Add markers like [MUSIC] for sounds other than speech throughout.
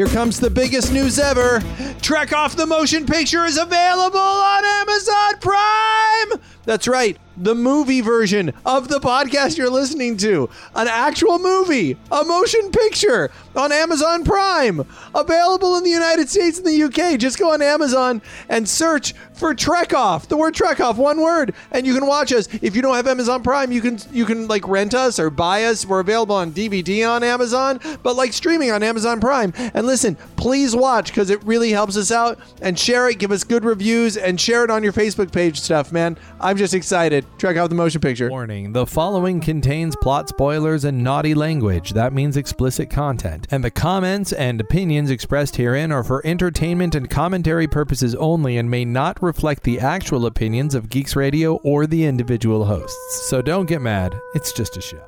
Here comes the biggest news ever. Trek Off the Motion Picture is available on Amazon Prime. That's right, the movie version of the podcast you're listening to. An actual movie, a motion picture on Amazon Prime. Available in the United States and the UK. Just go on Amazon and search for Trek Off. The word Trek Off, one word, and you can watch us. If you don't have Amazon Prime, you can you can like rent us or buy us. We're available on DVD on Amazon, but like streaming on Amazon Prime. And listen, please watch because it really helps us out and share it, give us good reviews and share it on your Facebook page stuff, man. I'm just excited. Trek Off the motion picture. Warning the following contains plot spoilers and naughty language. That means explicit content. And the comments and opinions expressed herein are for entertainment and commentary purposes only and may not reflect the actual opinions of Geeks Radio or the individual hosts. So don't get mad, it's just a show.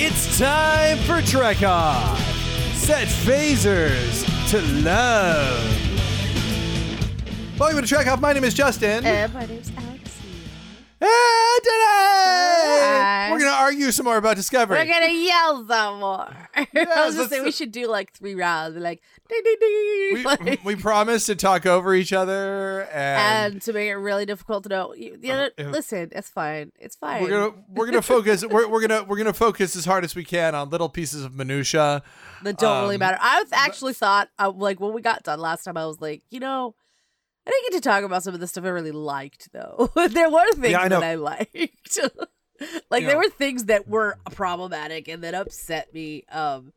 It's time for Trek Off! Set phasers to love! Welcome to Trek Off. My name is Justin. Uh, my name's Alexia. Today we're going to argue some more about Discovery. We're gonna yell some more. [LAUGHS] I was let's- just saying we should do like three rounds, like ding ding ding, we, like- we promised to talk over each other and, and to make it really difficult to know. You, the other, Uh, listen, it's fine. It's fine. we're gonna we're gonna [LAUGHS] focus we're, we're gonna we're gonna focus as hard as we can on little pieces of minutia. that don't really um, matter. I was actually thought, uh, like when we got done last time, I was like, you know, I didn't get to talk about some of the stuff I really liked, though. [LAUGHS] there were things I that I liked. [LAUGHS] like Yeah. there were things that were problematic and that upset me. Um,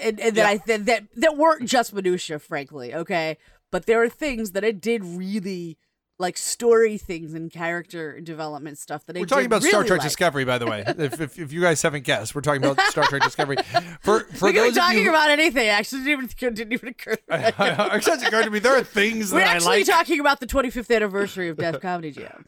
and, and that Yeah. I that, that that weren't just minutia, frankly. Okay, but there are things that I did really like story things and character development stuff that I We're talking did about Star Trek like. Discovery, by the way. [LAUGHS] if, if, if you guys haven't guessed, we're talking about Star Trek Discovery. For [LAUGHS] for We could be those talking you, about anything. Actually, didn't even didn't even occur. to [LAUGHS] me. it occurred to me there are things We're that I actually like, talking about the 25th anniversary of Def Comedy Jam.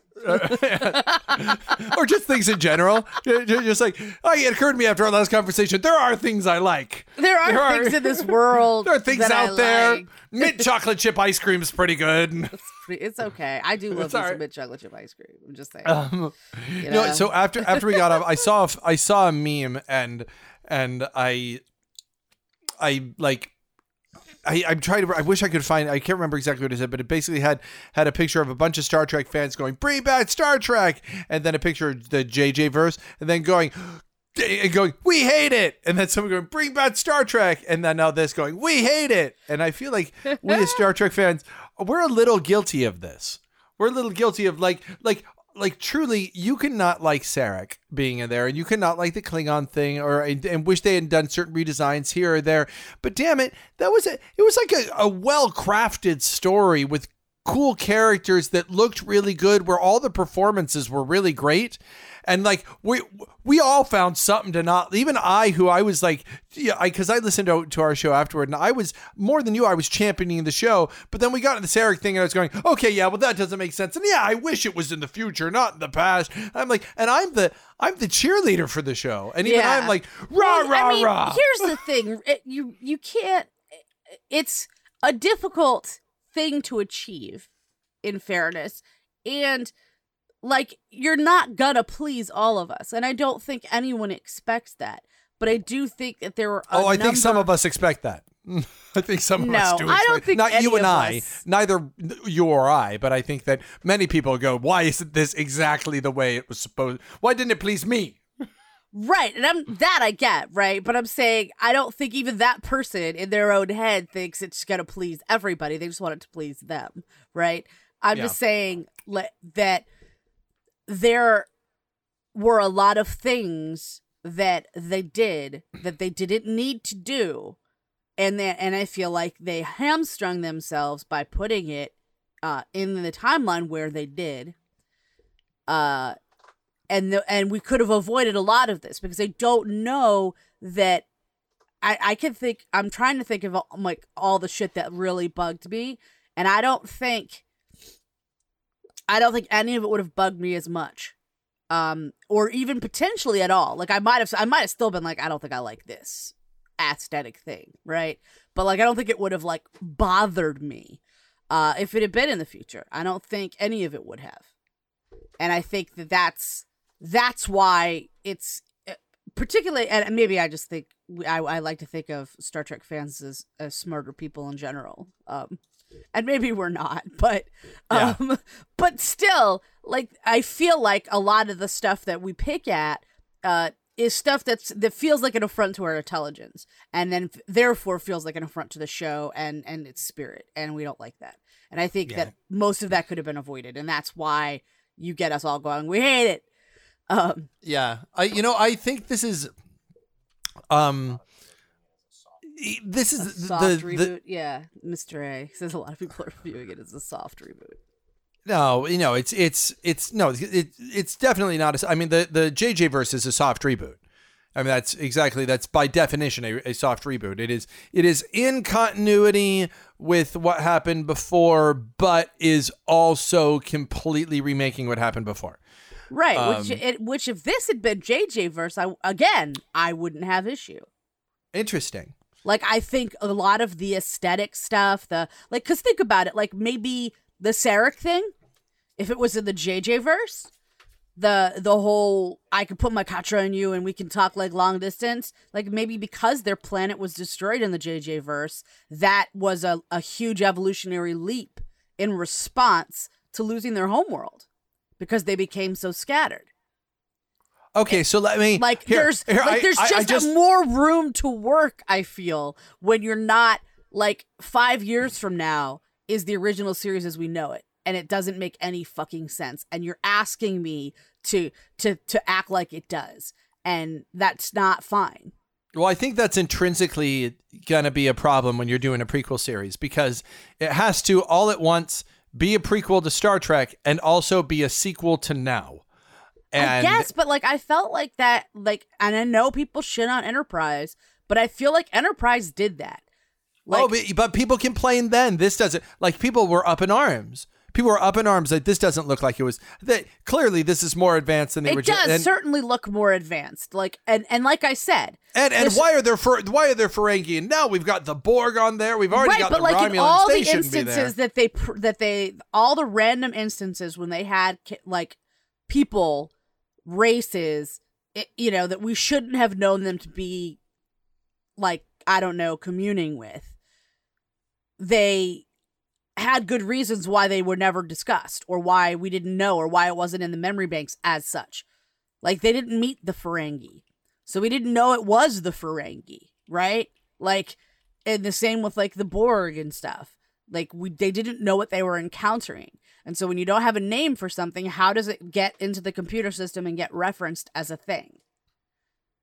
Or just things in general. Ju- ju- Just like oh, it occurred to me after our last conversation, there are things I like. There are There are- things in this world. [LAUGHS] There are things that I out there. like. Mint chocolate chip ice cream is pretty good. [LAUGHS] It's, pretty- it's okay. I do love It's me all right. some mint chocolate chip ice cream. I'm just saying. Um, you No, so after after we got off, I saw a- I saw a meme and and I I like I, I'm trying to. I wish I could find. I can't remember exactly what it said, but it basically had had a picture of a bunch of Star Trek fans going "Bring back Star Trek," and then a picture of the JJ verse, and then going [GASPS] and going "We hate it," and then someone going "Bring back Star Trek," and then now this going "We hate it," and I feel like we as [LAUGHS] Star Trek fans, we're a little guilty of this. We're a little guilty of like like like truly you cannot like Sarek being in there and you cannot like the Klingon thing or and, and wish they had done certain redesigns here or there. But damn it, that was a it was like a, a well crafted story with cool characters that looked really good where all the performances were really great and like we we all found something to not even i who i was like yeah i because i listened to, to our show afterward and i was more than you i was championing the show. But then we got into the Sarek thing and i was going okay yeah well that doesn't make sense. And yeah i wish it was in the future not in the past. I'm like and i'm the i'm the cheerleader for the show. And even Yeah. i'm like rah Well, rah I mean, rah. Here's the [LAUGHS] thing: you you can't. It's a difficult thing to achieve, in fairness, and like you're not gonna please all of us, and I don't think anyone expects that. But I do think that there were. oh i think some of us expect that [LAUGHS] I think some of us No, do. I don't think not you and I, us- neither you or I, but I think that many people go, "Why isn't this exactly the way it was supposed? Why didn't it please me?" Right, and I'm that I get, right? But I'm saying I don't think even that person in their own head thinks it's gonna please everybody. They just want it to please them, right? I'm Yeah. just saying that there were a lot of things that they did that they didn't need to do, and that and I feel like they hamstrung themselves by putting it uh, in the timeline where they did. Uh, and the, and we could have avoided a lot of this because I don't know that I I can think I'm trying to think of like all the shit that really bugged me and I don't think I don't think any of it would have bugged me as much um or even potentially at all. Like I might have I might have still been like I don't think I like this aesthetic thing right? But like I don't think it would have like bothered me uh if it had been in the future. I don't think any of it would have. And I think that that's that's why it's uh, particularly, and maybe I just think I, I like to think of Star Trek fans as, as smarter people in general. Um, and maybe we're not, [LAUGHS] but Yeah. um, but still, like I feel like a lot of the stuff that we pick at uh is stuff that's that feels like an affront to our intelligence, and then f- therefore feels like an affront to the show and and its spirit, and we don't like that. And I think Yeah. that most of that could have been avoided, and that's why you get us all going, we hate it. Um, Yeah, I you know I think this is, um, this is the, soft the, reboot. the yeah, Mr. A says a lot of people are viewing it as a soft reboot. no you know it's it's it's no it, it's definitely not. A, I mean the the JJ verse is a soft reboot. I mean that's exactly that's by definition a, a soft reboot. It is it is in continuity with what happened before, but is also completely remaking what happened before. Right, which Um, it, which if this had been JJ verse, I again I wouldn't have issue. Interesting. Like I think a lot of the aesthetic stuff, the like, cause think about it, like maybe the Sarek thing, if it was in the JJ verse, the the whole I could put my katra on you and we can talk like long distance, like maybe because their planet was destroyed in the JJ verse, that was a, a huge evolutionary leap in response to losing their homeworld because they became so scattered. Okay, so let me Like here, there's here, like there's I- I just, more room to work. I feel when you're not like five years from now is the original series as we know it, and it doesn't make any fucking sense. And you're asking me to to to act like it does, and that's not fine. Well, I think that's intrinsically going to be a problem when you're doing a prequel series because it has to all at once be a prequel to Star Trek and also be a sequel to now. And I guess, but like I felt like that, like, and I know people shit on Enterprise, but I feel like Enterprise did that. Oh, like, oh, but, but people complained then. This doesn't like people were up in arms. People were up in arms like this doesn't look like it was. That clearly this is more advanced than the it original. does and, certainly look more advanced. Like, and and like I said, and, and why are there for why are there Ferengi? And now we've got the Borg on there. We've already right, got but the like Romulans. in all the shouldn't be there. instances that they that they all the random instances when they had like people races eh, you know that we shouldn't have known them to be like I don't know communing with they had good reasons why they were never discussed or why we didn't know or why it wasn't in the memory banks as such like they didn't meet the Ferengi so we didn't know it was the Ferengi right like and the same with like the Borg and stuff. Like we they didn't know what they were encountering. And so when you don't have a name for something, how does it get into the computer system and get referenced as a thing?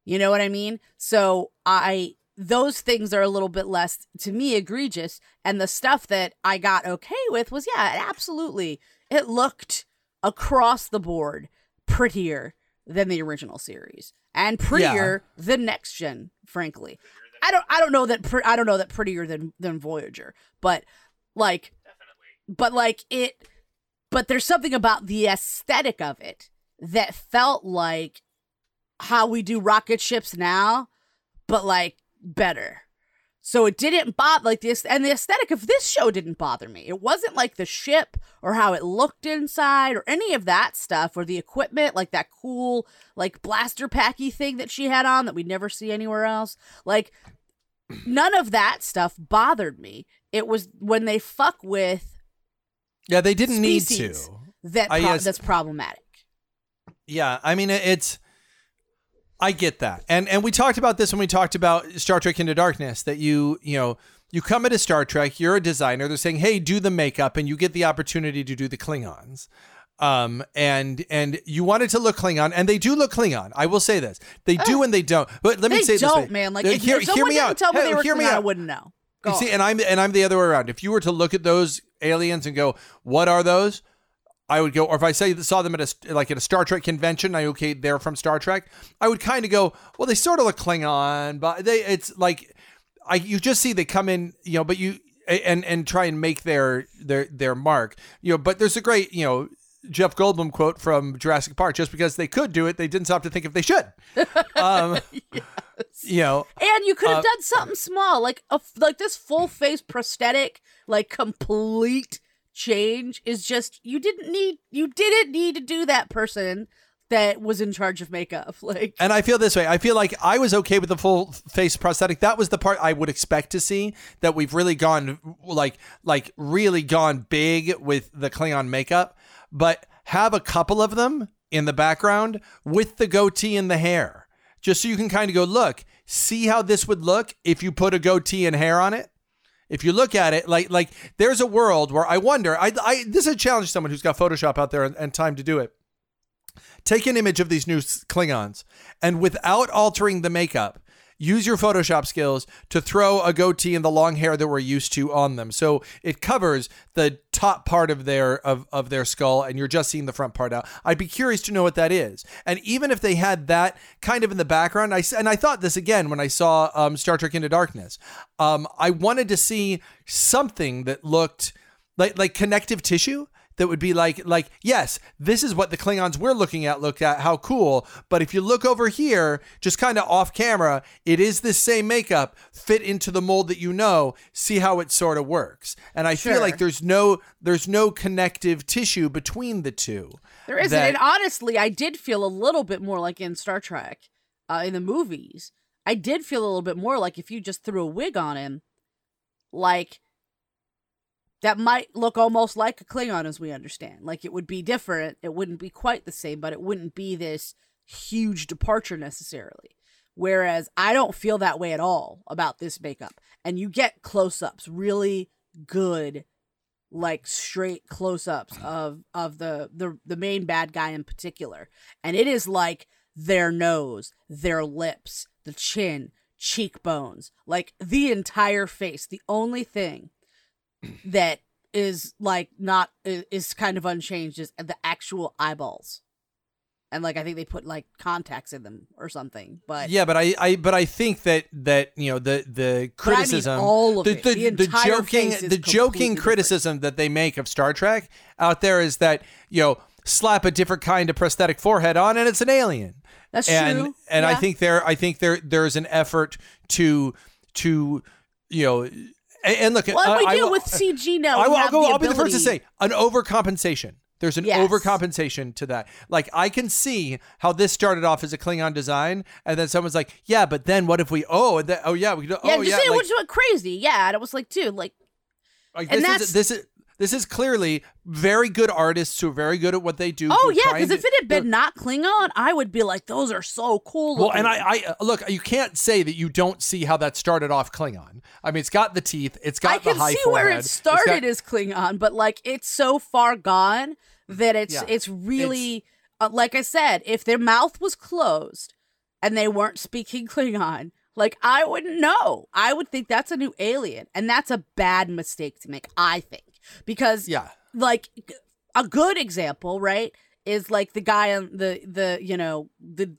You know what I mean? So I those things are a little bit less to me egregious and the stuff that I got okay with was yeah, absolutely. It looked across the board prettier than the original series and prettier than next gen, frankly. I don't I don't know that pre- I don't know that prettier than than Voyager, but like Definitely. but like it but there's something about the aesthetic of it that felt like how we do rocket ships now, but like better. So it didn't bother like this, and the aesthetic of this show didn't bother me. It wasn't like the ship or how it looked inside or any of that stuff or the equipment, like that cool like blaster packy thing that she had on that we'd never see anywhere else. Like none of that stuff bothered me. It was when they fuck with yeah, they didn't need to. that pro- guess- that's problematic. Yeah, I mean it's I get that. And and we talked about this when we talked about Star Trek Into Darkness that you, you know, you come into Star Trek, you're a designer, they're saying, "Hey, do the makeup," and you get the opportunity to do the Klingons. Um and and you wanted to look Klingon, and they do look Klingon. I will say this, they do and they don't. But let me say this don't, way. man. Like Uh, if, hear, if hear someone me didn't out. tell me Hey, they were Klingon, I wouldn't know. Go You see, on. and I'm and I'm the other way around. If you were to look at those aliens and go, "What are those?" I would go, or if I say saw them at a like at a Star Trek convention, I okay, they're from Star Trek. I would kind of go, well, they sort of look Klingon, but they it's like I you just see they come in, you know, but you and and try and make their their their mark, you know. But there's a great, you know. Jeff Goldblum quote from Jurassic Park: "Just because they could do it, they didn't stop to think if they should." Um, [LAUGHS] You know, And you could have Uh, done something small, like a like this full face prosthetic, like complete change is just you didn't need you didn't need to do that person that was in charge of makeup. [LAUGHS] Like, And I feel this way. I feel like I was okay with the full face prosthetic. That was the part I would expect to see. That we've really gone like like really gone big with the Klingon makeup, but have a couple of them in the background with the goatee and the hair, just so you can kind of go look, see how this would look if you put a goatee and hair on it. If you look at it, like like there's a world where I wonder. I, I this is a challenge to someone who's got Photoshop out there and, and time to do it take an image of these new Klingons and without altering the makeup, use your Photoshop skills to throw a goatee and the long hair that we're used to on them. So it covers the top part of their of, of their skull and you're just seeing the front part out. I'd be curious to know what that is. And even if they had that kind of in the background, I and I thought this again when I saw um, Star Trek Into Darkness. Um, I wanted to see something that looked like like connective tissue that would be like like yes this is what the klingons we're looking at look at how cool but if you look over here just kind of off camera it is this same makeup fit into the mold that you know see how it sort of works and i feel like there's no there's no connective tissue between the two There isn't. that- and honestly, I did feel a little bit more like in Star Trek, uh, in the movies. I did feel a little bit more like if you just threw a wig on him, like that might look almost like a Klingon as we understand. Like it would be different. It wouldn't be quite the same, but it wouldn't be this huge departure necessarily. Whereas I don't feel that way at all about this makeup. And you get close ups, really good like straight close-ups of of the the the main bad guy in particular and it is like their nose their lips the chin cheekbones like the entire face the only thing that is like not is, kind of unchanged is the actual eyeballs and like i think they put like contacts in them or something but yeah but i i but i think that that you know the the But I mean criticism all of the, it. the, The the joking the joking different. criticism that they make of Star Trek out there is that you know slap a different kind of prosthetic forehead on and it's an alien. That's and true. and I think there I think there there's an effort to to you know and, and look well uh, we I do with cg now I, will I'll go. the I'll be the first to say an overcompensation. There's an Yes. overcompensation to that. Like I can see how this started off as a Klingon design, and then someone's like, "Yeah, but then what if we? Oh, and then, oh yeah, we do. yeah oh just yeah, say it like, was went crazy yeah and it was like dude like like and this that's- is this is this is clearly very good artists who are very good at what they do. Oh yeah, because if it had been not Klingon, I would be like, those are so cool. Well, looking. and I, I look. You can't say that you don't see how that started off Klingon. I mean, it's got the teeth. It's got I the can see forehead. where it it's got- started as Klingon, but like it's so far gone that it's Yeah. it's really uh, like I said, if their mouth was closed and they weren't speaking [LAUGHS] Klingon, like I wouldn't know. I would think that's a new alien, and that's a bad mistake to make. I think because yeah. like a good example, right, is like the guy on the the you know the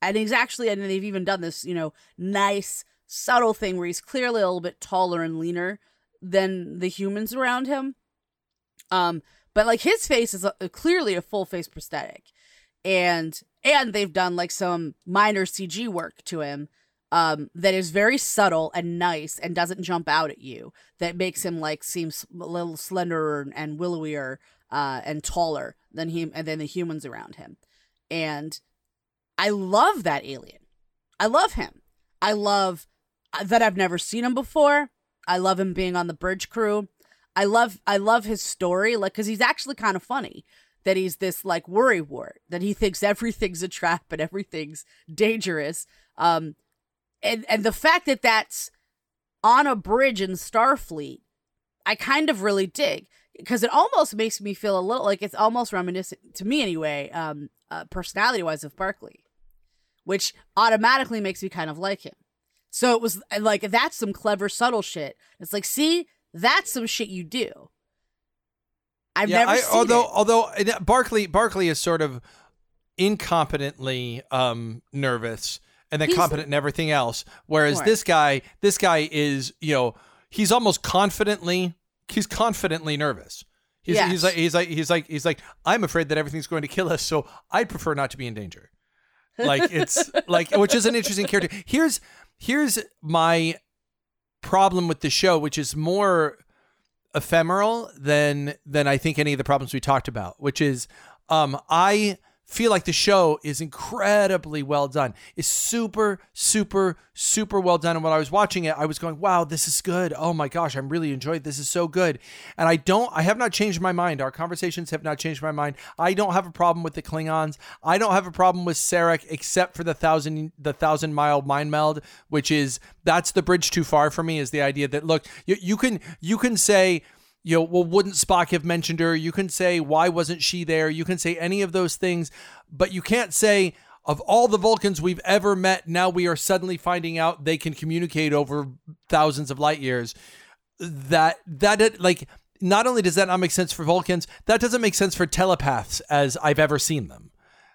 and he's actually and they've even done this you know nice subtle thing where he's clearly a little bit taller and leaner than the humans around him. Um, but like his face is a, clearly a full face prosthetic, and and they've done like some minor CG work to him. Um, that is very subtle and nice and doesn't jump out at you. That makes him like seem a little slenderer and willowier uh, and taller than him and than the humans around him. And I love that alien. I love him. I love uh, that I've never seen him before. I love him being on the bridge crew. I love I love his story like cuz he's actually kind of funny that he's this like worry wart that he thinks everything's a trap and everything's dangerous. Um and and the fact that that's on a bridge in Starfleet, I kind of really dig because it almost makes me feel a little like it's almost reminiscent to me anyway, um, uh, personality wise of Barkley, which automatically makes me kind of like him. So it was uh, like that's some clever subtle shit. It's like, see, that's some shit you do. I've yeah, never I, seen although it. although that- Barkley Barkley is sort of incompetently um nervous and then He's- competent in everything else. Whereas this guy this guy is you know he's almost confidently he's confidently nervous. He's, Yes. he's like he's like he's like he's like i'm afraid that everything's going to kill us so i'd prefer not to be in danger. Like it's [LAUGHS] like which is an interesting character. Here's here's my problem with the show which is more ephemeral than than I think any of the problems we talked about, which is um I feel like the show is incredibly well done. It's super, super, super well done. And when I was watching it, I was going, wow, this is good. Oh my gosh, I'm really enjoying This is so good. And I don't, I have not changed my mind. Our conversations have not changed my mind. I don't have a problem with the Klingons. I don't have a problem with Sarek except for the thousand, the thousand mile mind meld, which is, that's the bridge too far for me is the idea that, look, you, you can, you can say, you know, well, wouldn't Spock have mentioned her? You can say, why wasn't she there? You can say any of those things, but you can't say, of all the Vulcans we've ever met, now we are suddenly finding out they can communicate over thousands of light years. That, that, like, not only does that not make sense for Vulcans, that doesn't make sense for telepaths as I've ever seen them.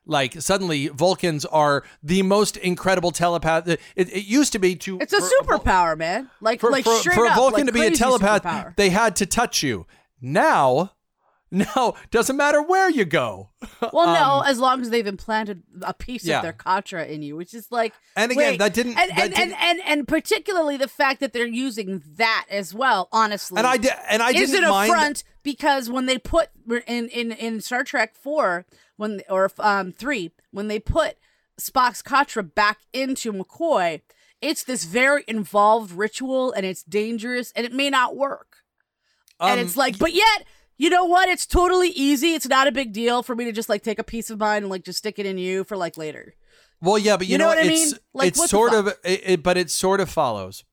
Like suddenly, Vulcans are the most incredible telepath. It, it used to be to It's a superpower, man. Like for, like for, for a up, Vulcan like to be a telepath, superpower. they had to touch you. Now, [LAUGHS] now doesn't matter where you go. [LAUGHS] Well, no, as long as they've implanted a piece Um, yeah. of their Katra in you, which is like. And again, wait, that didn't- And that and, and, didn't- and and particularly the fact that they're using that as well. Honestly, And I did, and I is didn't it a mind. front because when they put in in in Star Trek four when or um three when they put Spock's Katra back into McCoy, it's this very involved ritual and it's dangerous and it may not work. and Um, it's like, but yet, you know what? It's totally easy. It's not a big deal for me to just like take a piece of mine and like just stick it in you for like later. Well, yeah, but you, You know what I mean? Like, it's sort of, it, it- but it sort of follows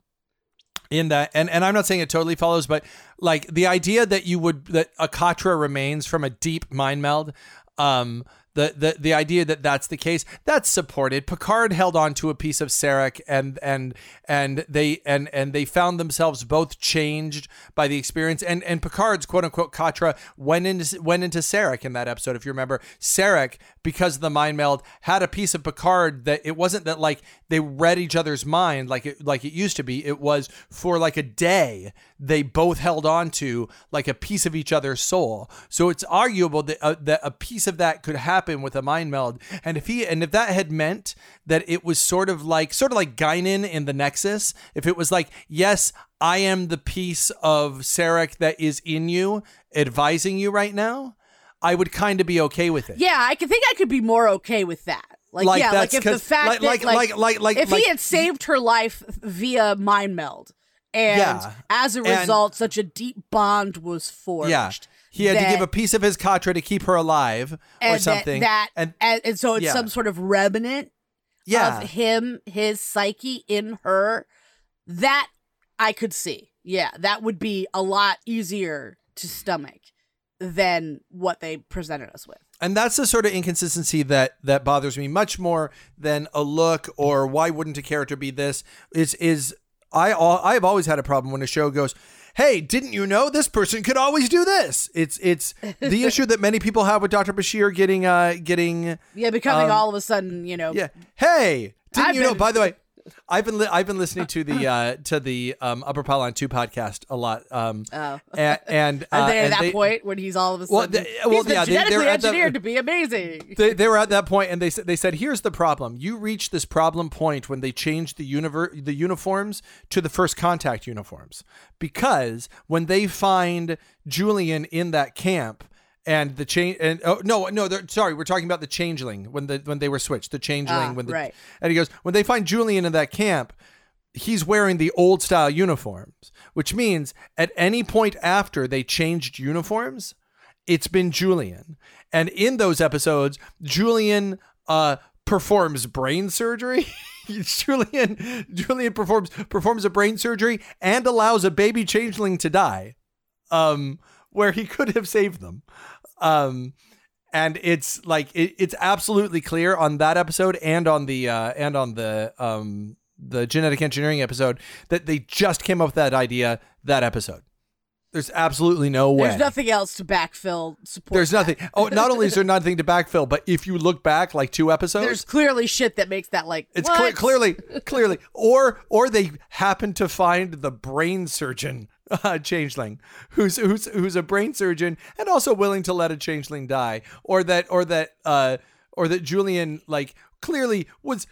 in that, and and I'm not saying it totally follows, but like the idea that you would that a Katra remains from a deep mind meld, um. The, the, the idea that that's the case that's supported. Picard held on to a piece of Sarek and and and they and and they found themselves both changed by the experience. And and Picard's quote unquote Katra went into went into Sarek in that episode. If you remember, Sarek because of the mind meld had a piece of Picard that it wasn't that like they read each other's mind like it like it used to be. It was for like a day they both held on to like a piece of each other's soul. So it's arguable that uh, that a piece of that could happen with a mind meld. And if he and if that had meant that it was sort of like sort of like Guinan in the Nexus, if it was like yes, I am the piece of Sarek that is in you, advising you right now, I would kind of be okay with it. Yeah, I can think I could be more okay with that. Like, Like, yeah, like if the fact like- that like- like, like- like- like- if like- he had saved her life via mind meld, and Yeah. as a And- result, such a deep bond was forged. Yeah. He had to give a piece of his Katra to keep her alive or and that- something. That, and and, and so it's yeah. some sort of remnant yeah. of him, his psyche in her. That I could see. Yeah, that would be a lot easier to stomach than what they presented us with. and that's the sort of inconsistency that that bothers me much more than a look or why wouldn't a character be this is is I I've always had a problem when a show goes hey didn't you know this person could always do this it's it's the [LAUGHS] issue that many people have with Dr. Bashir getting uh getting Yeah, becoming Um, all of a sudden, you know, yeah hey didn't I've you know by the way I've been li- I've been listening to the [LAUGHS] uh to the um Upper Pylon 2 podcast a lot um Oh. and, [LAUGHS] and Are uh, they at and that they- point when he's all of a Well, sudden they- well, he's yeah, they- genetically they're the- engineered to be amazing? [LAUGHS] they, they were at that point and they said they said here's the problem you reach this problem point when they changed the univer- the uniforms to the first contact uniforms because when they find Julian in that camp and the change and oh no no they're sorry we're talking about the changeling when the when they were switched the changeling Ah, when the right. and he goes when they find Julian in that camp he's wearing the old style uniforms which means at any point after they changed uniforms it's been Julian. And in those episodes, Julian uh, performs brain surgery. [LAUGHS] Julian Julian performs performs a brain surgery and allows a baby changeling to die. Um, where he could have saved them. Um, and it's like it, it's absolutely clear on that episode and on the uh, and on the um, the genetic engineering episode that they just came up with that idea that episode. There's absolutely no way. There's nothing else to backfill support. There's that. nothing. Oh, not only is there nothing to backfill, but if you look back like two episodes, There's clearly shit that makes that like it's clearly, clearly, or or they happen to find the brain surgeon [LAUGHS] uh, changeling, who's who's who's a brain surgeon and also willing to let a changeling die, or that or that uh or that Julian like clearly was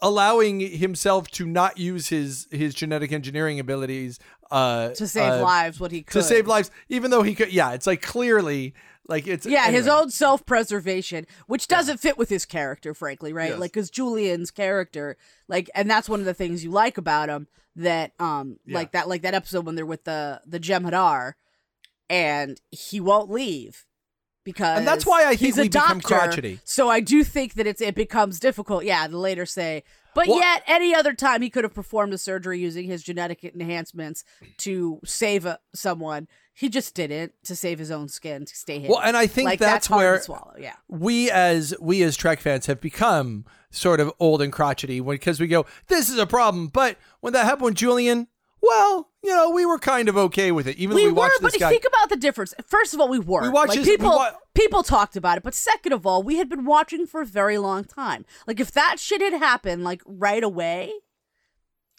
allowing himself to not use his his genetic engineering abilities uh to save uh, lives. What he could to save lives, even though he could. Yeah, it's like clearly Like it's Yeah, his anyway. own self preservation, which doesn't fit with his character, frankly, right? Yes. Like, because Julian's character, like, and that's one of the things you like about him. That, um, Yeah. like that, like that episode when they're with the the Jem'Hadar, and he won't leave because And that's why I think he's a we become doctor. crotchety. So I do think that it's it becomes difficult. Yeah, the later say, but Well- yet any other time he could have performed a surgery using his genetic enhancements to save a, someone. He just didn't to save his own skin to stay hidden. Well, and I think like, that's, hard where swallow. Yeah. we as we as Trek fans have become sort of old and crotchety because we go, this is a problem. But when that happened with Julian, well, you know, we were kind of okay with it, even we though we were, watched but this guy. think about the difference. First of all, we were. We watched like, his- people. wa- people talked about it, but second of all, we had been watching for a very long time. Like if that shit had happened like right away,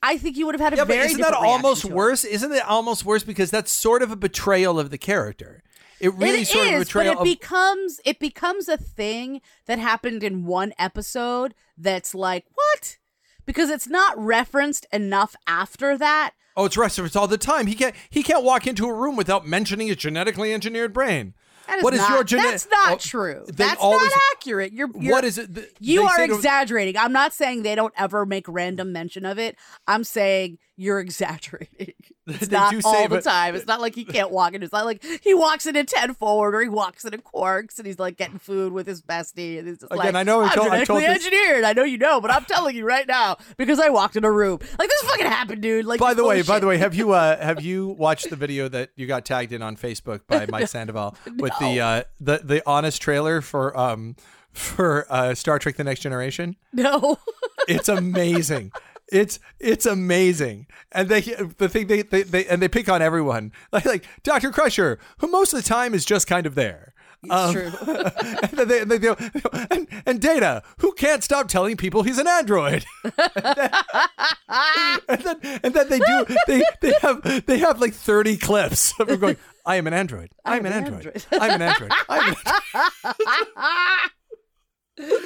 I think you would have had a yeah, but very isn't that almost worse? Isn't it almost worse because that's sort of a betrayal of the character? It really it sort of a is, but it of becomes it becomes a thing that happened in one episode that's like what? Because it's not referenced enough after that. Oh, it's referenced all the time. He can't he can't walk into a room without mentioning his genetically engineered brain. Is What is not, your gene- That's not Oh, true. That's always- not accurate. You're, you're what is it? th- You are exaggerating. I'm not saying they don't ever make random mention of it. I'm saying you're [LAUGHS] exaggerating. It's not all the time. It's not like he can't walk in. It's not like he walks in a 10 forward or he walks in a Quark's and he's like getting food with his bestie. And he's just Again, like, I know I I'm told- I told genetically this- engineered. I know you know, but I'm telling you right now because I walked in a room. Like this fucking happened, dude. Like By the way, by the way, have you uh have you watched the video that you got tagged in on Facebook by Mike [LAUGHS] Sandoval with the uh the the honest trailer for um for uh Star Trek the Next Generation? no. It's amazing. It's it's amazing, and they the thing they, they they and they pick on everyone [LAUGHS] like like Doctor Crusher, who most of the time is just kind of there. Um, true. [LAUGHS] and, then they, they and, and Data, who can't stop telling people he's an android. [LAUGHS] and then and then they do they they have they have like 30 clips of him going, I am an android. I'm, an, android. I'm an android. I'm an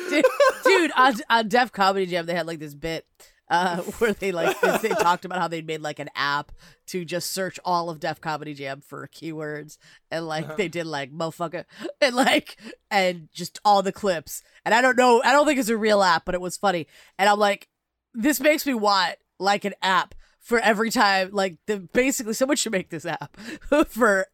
dude, dude on, on Def Comedy Jam, they had like this bit uh, [LAUGHS] where they like they, talked about how they made like an app to just search all of Def Comedy Jam for keywords, and like they did like motherfucker [LAUGHS] and like and just all the clips. And I don't know, I don't think it's a real app, but it was funny. And I'm like, this makes me want like an app for every time. Like the basically, someone should make this app [LAUGHS] for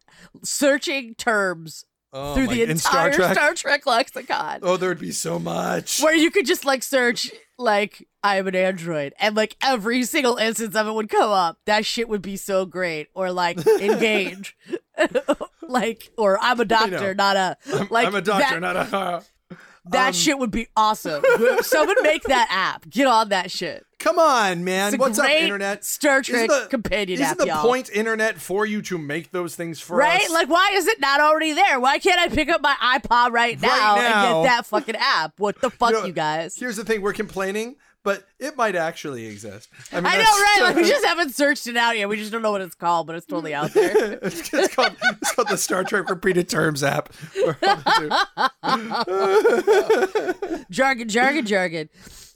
searching terms. Oh through the entire Star Star Trek? Trek lexicon Oh, there would be so much. where you could just like search like I'm an android and like every single instance of it would come up. That shit would be so great. Or like engage. [LAUGHS] [LAUGHS] like or I'm a doctor, not a like I'm a doctor, that, not a. [LAUGHS] that um, shit would be awesome. Someone make that app. Get on that shit. Come on, man. What's up, internet? Star Isn't Trek the- companion Isn't app, the y'all. point internet for you to make those things for Right? us? Right? Like, why is it not already there? Why can't I pick up my iPod right now, now. and get that fucking app? What the [LAUGHS] fuck, know, you guys? Here's the thing: we're complaining, but it might actually exist. I, mean, I know, right? Like, we [LAUGHS] just haven't searched it out yet. We just don't know what it's called, but it's totally out there. [LAUGHS] it's, it's called it's called the Star Trek repeated terms app. jargon, jargon, jargon.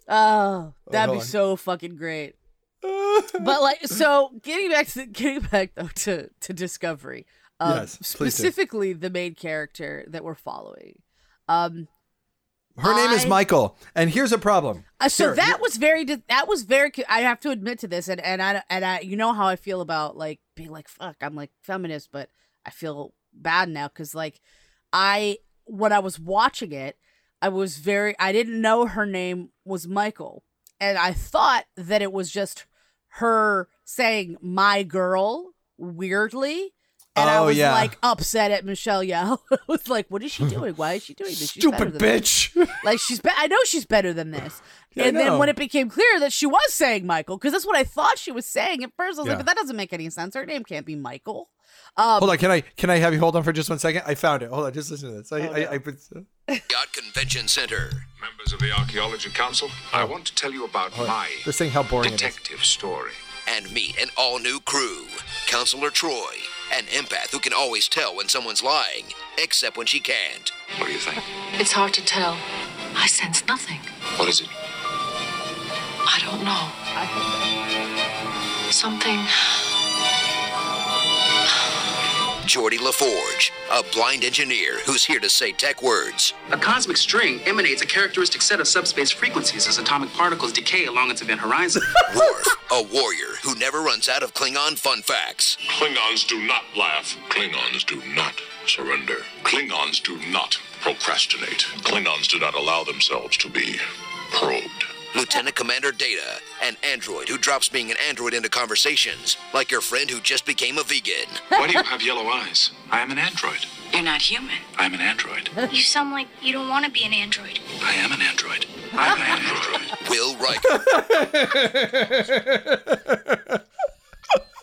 Oh, that'd hold be on. so fucking great. [LAUGHS] But like, so getting back to getting back though to to Discovery, um, Yes, please do. specifically the main character that we're following. Um, Her name is Michael, and here's a problem. Uh, so Here, that was very that was very I have to admit to this and and I and I you know how I feel about like being like fuck I'm like feminist but I feel bad now cuz like I when I was watching it I was very I didn't know her name was Michael and I thought that it was just her saying my girl weirdly and I Oh, was yeah. like upset at Michelle Yeoh. [LAUGHS] I was like, "What is she [LAUGHS] doing? Why is she doing this? She's Stupid this." bitch. [LAUGHS] Like she's be- I know she's better than this. Yeah, and then when it became clear that she was saying Michael, because that's what I thought she was saying at first, I was Yeah. like, but that doesn't make any sense. Her name can't be Michael. Um, hold on, can I can I have you hold on for just one second? I found it. Hold on, just listen to this. I, Oh, I. I, put- Yacht Convention Center. Members of the Archaeology Council, I want to tell you about my this thing how boring detective story. And meet an all new crew Counselor Troi, an empath who can always tell when someone's lying, except when she can't. What do you think? It's hard to tell. I sense nothing. What is it? I don't know. Something. Geordi La Forge, a blind engineer who's here to say tech words. A cosmic string emanates a characteristic set of subspace frequencies as atomic particles decay along its event horizon. [LAUGHS] Worf, a warrior who never runs out of Klingon fun facts. Klingons do not laugh. Klingons do not surrender. Klingons do not procrastinate. Klingons do not allow themselves to be probed. Lieutenant Commander Data, an android who drops being an android into conversations, like your friend who just became a vegan. [LAUGHS] Why do you have yellow eyes? I am an android. You're not human. I am an android. [LAUGHS] You sound like you don't want to be an android. I am an android. I am an android. [LAUGHS] Will Riker,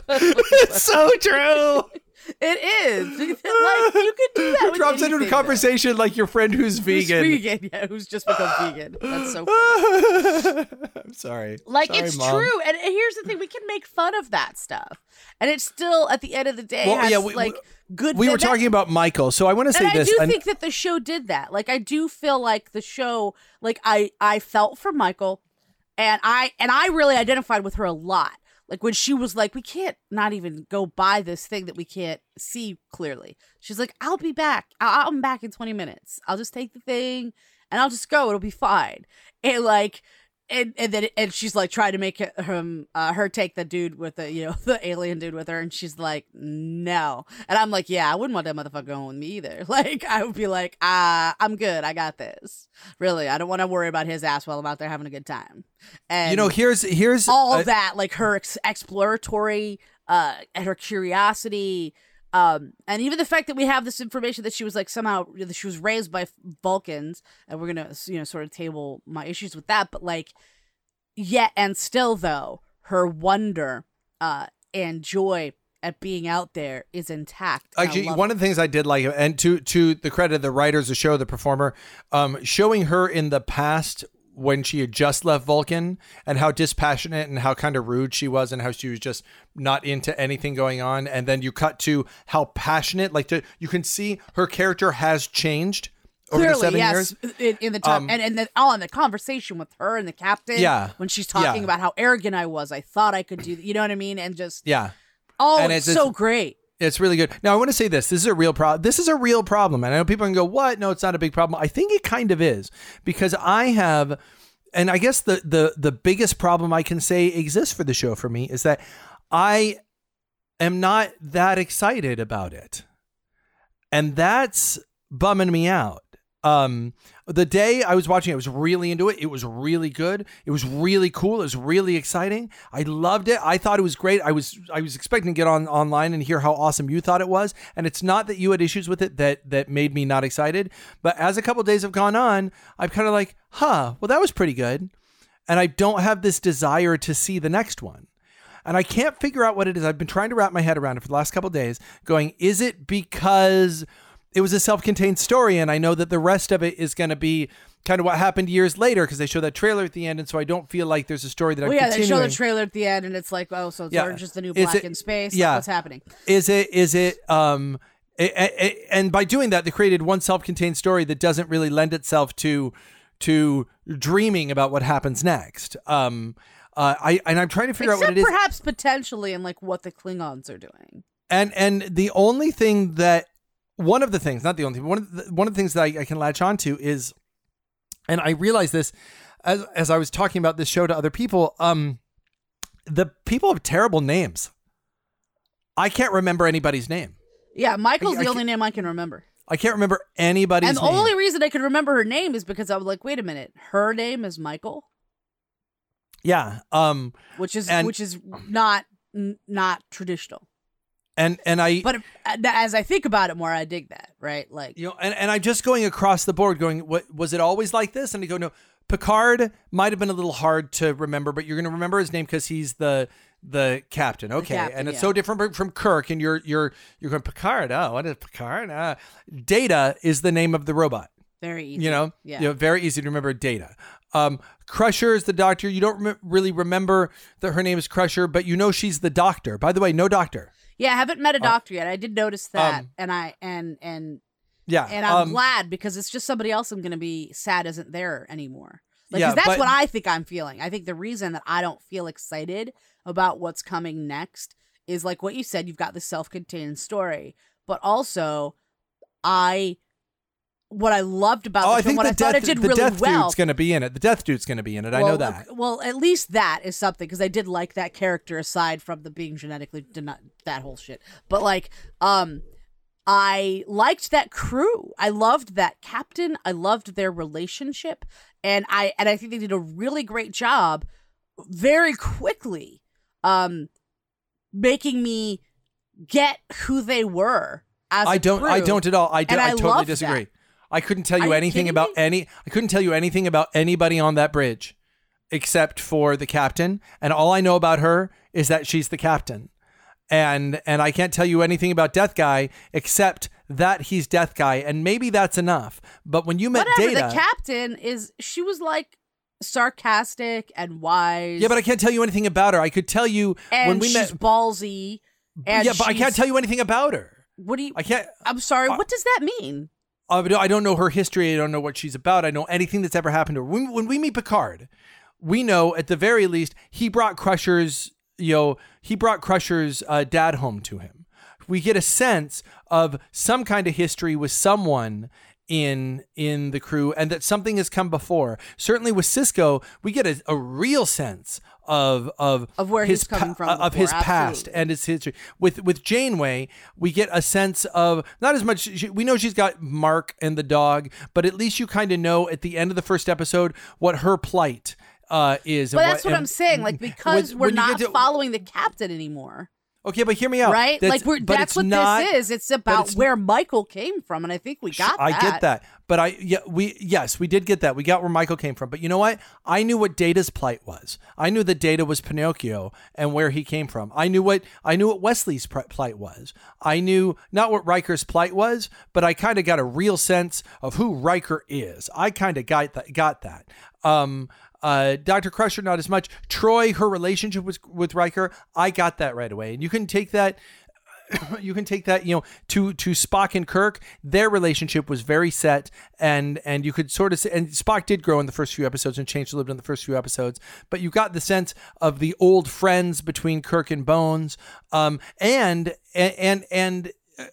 it's so true. It is. like you could do that. with Drops into a conversation like your friend who's though. Who's vegan. vegan, yeah, who's just become vegan. That's so funny. [LAUGHS] I'm sorry. Like Sorry, it's Mom. true, and here's the thing: we can make fun of that stuff, and it's still at the end of the day Well, has yeah, we- like good. We were that- talking about Michael, so I want to say and I this. do and- think that the show did that. Like I do feel like the show, like I I felt for Michael, and I and I really identified with her a lot. Like when she was like, "We can't not even go buy this thing that we can't see clearly." She's like, "I'll be back. I'll, I'm back in 20 minutes. I'll just take the thing and I'll just go. It'll be fine." And like. And, and then and she's like trying to make him uh, her take the dude with the you know [LAUGHS] the alien dude with her and she's like no. And I'm like yeah I wouldn't want that motherfucker going with me either. [LAUGHS] Like I would be like ah I'm good. I got this. Really I don't want to worry about his ass while I'm out there having a good time. And you know, here's here's all of that like her ex- exploratory uh and her curiosity um and even the fact that we have this information that she was like somehow that she was raised by vulcans and we're gonna you know sort of table my issues with that but like yet and still though her wonder uh and joy at being out there is intact and I Actually, one it. of the things I did like, and to to the credit of the writers, the show, the performer, um, showing her in the past when she had just left Vulcan and how dispassionate and how kind of rude she was and how she was just not into anything going on, and then you cut to how passionate, like to, you can see her character has changed over Clearly, the seven yes, years. in, in the time, Um, and and then oh, and the conversation with her and the captain, Yeah. when she's talking Yeah. about how arrogant I was, I thought I could do, you know what I mean, and just Yeah. oh, And it's, it's- so great. It's really good. Now I want to say this. This is a real problem. This is a real problem. And I know people can go, "What? No, it's not a big problem." I think it kind of is because I have and I guess the the the biggest problem I can say exists for the show for me is that I am not that excited about it. And that's bumming me out. Um the day I was watching it, I was really into it. It was really good. It was really cool. It was really exciting. I loved it. I thought it was great. I was I was expecting to get on online and hear how awesome you thought it was. And it's not that you had issues with it that that made me not excited. But as a couple days have gone on, I'm kind of like, huh, well that was pretty good. And I don't have this desire to see the next one. And I can't figure out what it is. I've been trying to wrap my head around it for the last couple days, going, is it because it was a self-contained story and I know that the rest of it is going to be kind of what happened years later because they show that trailer at the end and so I don't feel like there's a story that Well, I'm yeah, they show continuing. the trailer at the end, and it's like, oh, so it's Yeah. Orange is the new black it- in space. yeah. Like, what's happening? is it is it um a- a- and by doing that they created one self-contained story that doesn't really lend itself to to dreaming about what happens next um uh, I and I'm trying to figure out what it is perhaps potentially in like what the Klingons are doing. and and the only thing that one of the things not the only thing one of the, one of the things that I, I can latch onto is and i realized this as, as i was talking about this show to other people um the people have terrible names i can't remember anybody's name Yeah, Michael's I the only name I can remember. i can't remember anybody's name. and the name only reason I could remember her name is because I was like, wait a minute, her name is Michael, yeah um which is And- which is not n- not traditional. And and i But uh, as I think about it more, I dig that. Right, like you know and, and i'm just going across the board going what was it always like this? And i go no picard might have been a little hard to remember but you're going to remember his name because he's the the captain. Okay captain, and it's yeah. so different from- kirk and you're you're you're going picard? Oh what is picard? Uh, data is the name of the robot. Very easy. you know? Yeah. you know, very easy to remember data. Um crusher is the doctor. You don't rem- really remember that her name is crusher but you know she's the doctor. By the way no doctor Yeah, I haven't met a doctor yet. I did notice that, Uh, um, and I and and yeah and I'm um, glad because it's just somebody else I'm going to be sad isn't there anymore. Like, Yeah, that's but- what I think I'm feeling. I think the reason that I don't feel excited about what's coming next is like what you said. You've got the self-contained story, but also I what I loved about Oh, the I film, think what the I thought death, it did the really death well. dude's going to be in it. The death dude's going to be in it. I know that. well, at least that is something because I did like that character aside from the being genetically not that whole shit. But like, um, I liked that crew. I loved that captain. I loved their relationship, and I and I think they did a really great job, very quickly, um, making me get who they were. As I a don't. I don't at all. I, do, I, I totally disagree. that. I couldn't tell you you anything kidding about me? any. I couldn't tell you anything about anybody on that bridge, except for the captain. And all I know about her is that she's the captain. And and I can't tell you anything about Death Guy except that he's Death Guy, and maybe that's enough. But when you met Whatever. Data, The captain is. She was like sarcastic and wise. yeah, but I can't tell you anything about her. I could tell you and when we she's met. ballsy. And yeah, but I can't tell you anything about her. What do you? I can't. I'm sorry. what does that mean? I don't know her history. I don't know what she's about. I know anything that's ever happened to her. When, when we meet Picard, we know at the very least he brought Crusher's, you know, he brought Crusher's uh, dad home to him. We get a sense of some kind of history with someone in in the crew, and that something has come before. Certainly with Sisko, we get a, a real sense of of Of where his he's coming from of his before, past and his history. With with Janeway, we get a sense of not as much. She, we know she's got Mark and the dog, but at least you kind of know at the end of the first episode what her plight uh, is. But that's what and- I'm saying. Like because we're not to- following the captain anymore, Okay, but hear me out. right? That's- like we're that's what not- this is. It's about it's- where Michael came from, and I think we got. I that. get that, but I yeah we yes we did get that. We got where Michael came from, but you know what? I knew what Data's plight was. I knew that Data was Pinocchio and where he came from. I knew what I knew what Wesley's plight was. I knew not what Riker's plight was, but I kind of got a real sense of who Riker is. I kind of got that. Got that. Um, uh, Dr. Crusher, not as much. Troi, her relationship with with Riker, I got that right away, and you can take that [COUGHS] you can take that you know to to Spock and Kirk their relationship was very set and and you could sort of say and Spock did grow in the first few episodes and changed a little bit in the first few episodes but you got the sense of the old friends between Kirk and Bones um and and and, uh,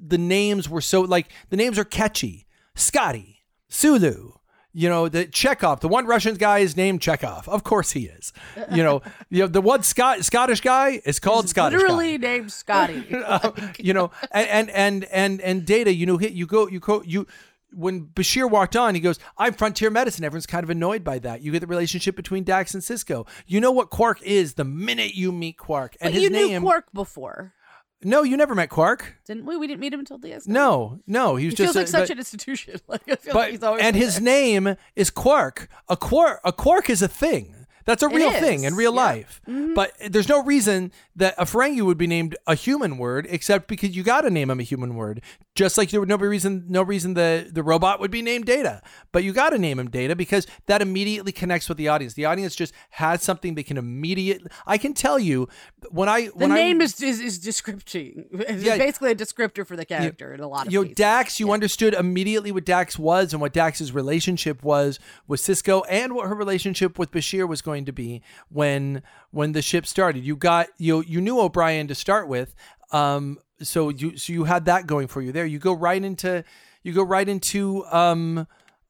the names were so like the names are catchy Scotty Sulu you know the Chekov, the one Russian guy is named Chekov. Of course he is. You know, [LAUGHS] you know the one Scot- Scottish guy is called Scottish. guy Literally named Scotty. uh, [LAUGHS] you know, and and and and data. You know, hit you go you go you. When Bashir walked on, he goes, "I'm frontier medicine." Everyone's kind of annoyed by that. You get the relationship between Dax and Sisko. You know what Quark is the minute you meet Quark, and but his you name. knew Quark before, No, you never met Quark. didn't we? We didn't meet him until DS. No, no, he was he just feels like a- such but- an institution. [LAUGHS] Like I feel but like he's always and been his there. name is Quark. A quark, a quark is a thing. That's a It real thing in real yeah. life. Mm-hmm. But there's no reason that a Ferengi would be named a human word, except because you got to name him a human word. Just like there would no reason, no reason the the robot would be named Data, but you got to name him Data because that immediately connects with the audience. The audience just has something they can immediately. I can tell you when I The when name I, is is, is descripting. [LAUGHS] It's Yeah. basically a descriptor for the character in a lot of you know. Dax, you understood immediately what Dax was and what Dax's relationship was with Sisko and what her relationship with Bashir was going to be when when the ship started. You got you you knew O'Brien to start with. Um so you so you had that going for you there. You go right into you go right into um